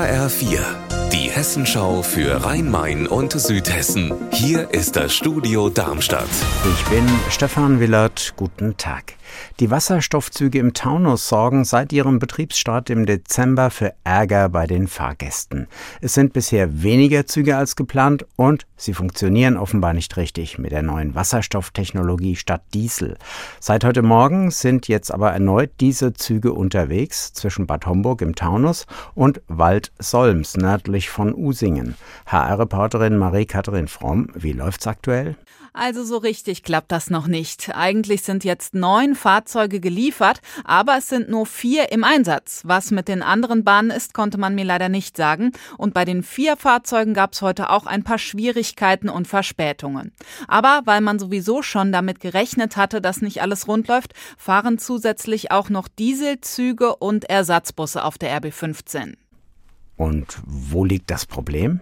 HR4, die Hessenschau für Rhein-Main und Südhessen. Hier ist das Studio Darmstadt. Ich bin Stefan Willert. Guten Tag. Die Wasserstoffzüge im Taunus sorgen seit ihrem Betriebsstart im Dezember für Ärger bei den Fahrgästen. Es sind bisher weniger Züge als geplant und sie funktionieren offenbar nicht richtig mit der neuen Wasserstofftechnologie statt Diesel. Seit heute Morgen sind jetzt aber erneut diese Züge unterwegs zwischen Bad Homburg im Taunus und Wald-Solms nördlich von Usingen. HR-Reporterin Marie-Katharin Fromm, wie läuft's aktuell? Also so richtig klappt das noch nicht. Eigentlich sind jetzt neun Fahrzeuge geliefert, aber es sind nur vier im Einsatz. Was mit den anderen Bahnen ist, konnte man mir leider nicht sagen. Und bei den vier Fahrzeugen gab es heute auch ein paar Schwierigkeiten und Verspätungen. Aber weil man sowieso schon damit gerechnet hatte, dass nicht alles rund läuft, fahren zusätzlich auch noch Dieselzüge und Ersatzbusse auf der RB15. Und wo liegt das Problem?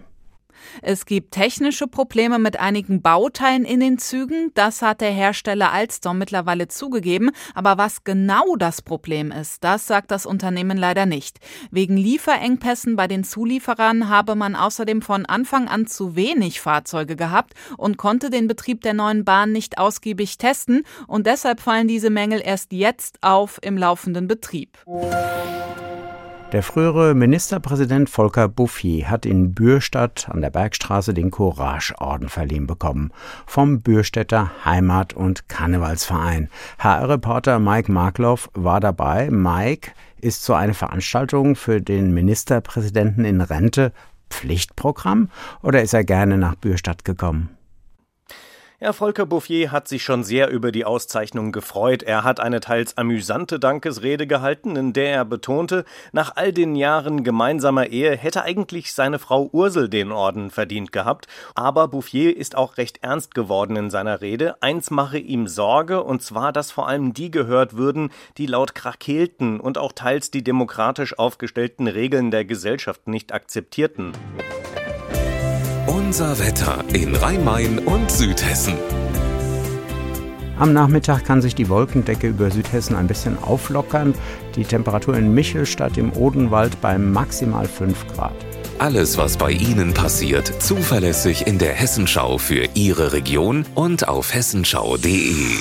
Es gibt technische Probleme mit einigen Bauteilen in den Zügen. Das hat der Hersteller Alstom mittlerweile zugegeben. Aber was genau das Problem ist, das sagt das Unternehmen leider nicht. Wegen Lieferengpässen bei den Zulieferern habe man außerdem von Anfang an zu wenig Fahrzeuge gehabt und konnte den Betrieb der neuen Bahn nicht ausgiebig testen. Und deshalb fallen diese Mängel erst jetzt auf im laufenden Betrieb. Der frühere Ministerpräsident Volker Bouffier hat in Bürstadt an der Bergstraße den Courage-Orden verliehen bekommen vom Bürstädter Heimat- und Karnevalsverein. HR-Reporter Mike Markloff war dabei. Mike, ist so eine Veranstaltung für den Ministerpräsidenten in Rente Pflichtprogramm oder ist er gerne nach Bürstadt gekommen? Ja, Volker Bouffier hat sich schon sehr über die Auszeichnung gefreut. Er hat eine teils amüsante Dankesrede gehalten, in der er betonte, nach all den Jahren gemeinsamer Ehe hätte eigentlich seine Frau Ursel den Orden verdient gehabt. Aber Bouffier ist auch recht ernst geworden in seiner Rede. Eins mache ihm Sorge, und zwar, dass vor allem die gehört würden, die laut Krakelten und auch teils die demokratisch aufgestellten Regeln der Gesellschaft nicht akzeptierten. Unser Wetter in Rhein-Main und Südhessen. Am Nachmittag kann sich die Wolkendecke über Südhessen ein bisschen auflockern. Die Temperatur in Michelstadt im Odenwald bei maximal 5 Grad. Alles, was bei Ihnen passiert, zuverlässig in der Hessenschau für Ihre Region und auf hessenschau.de.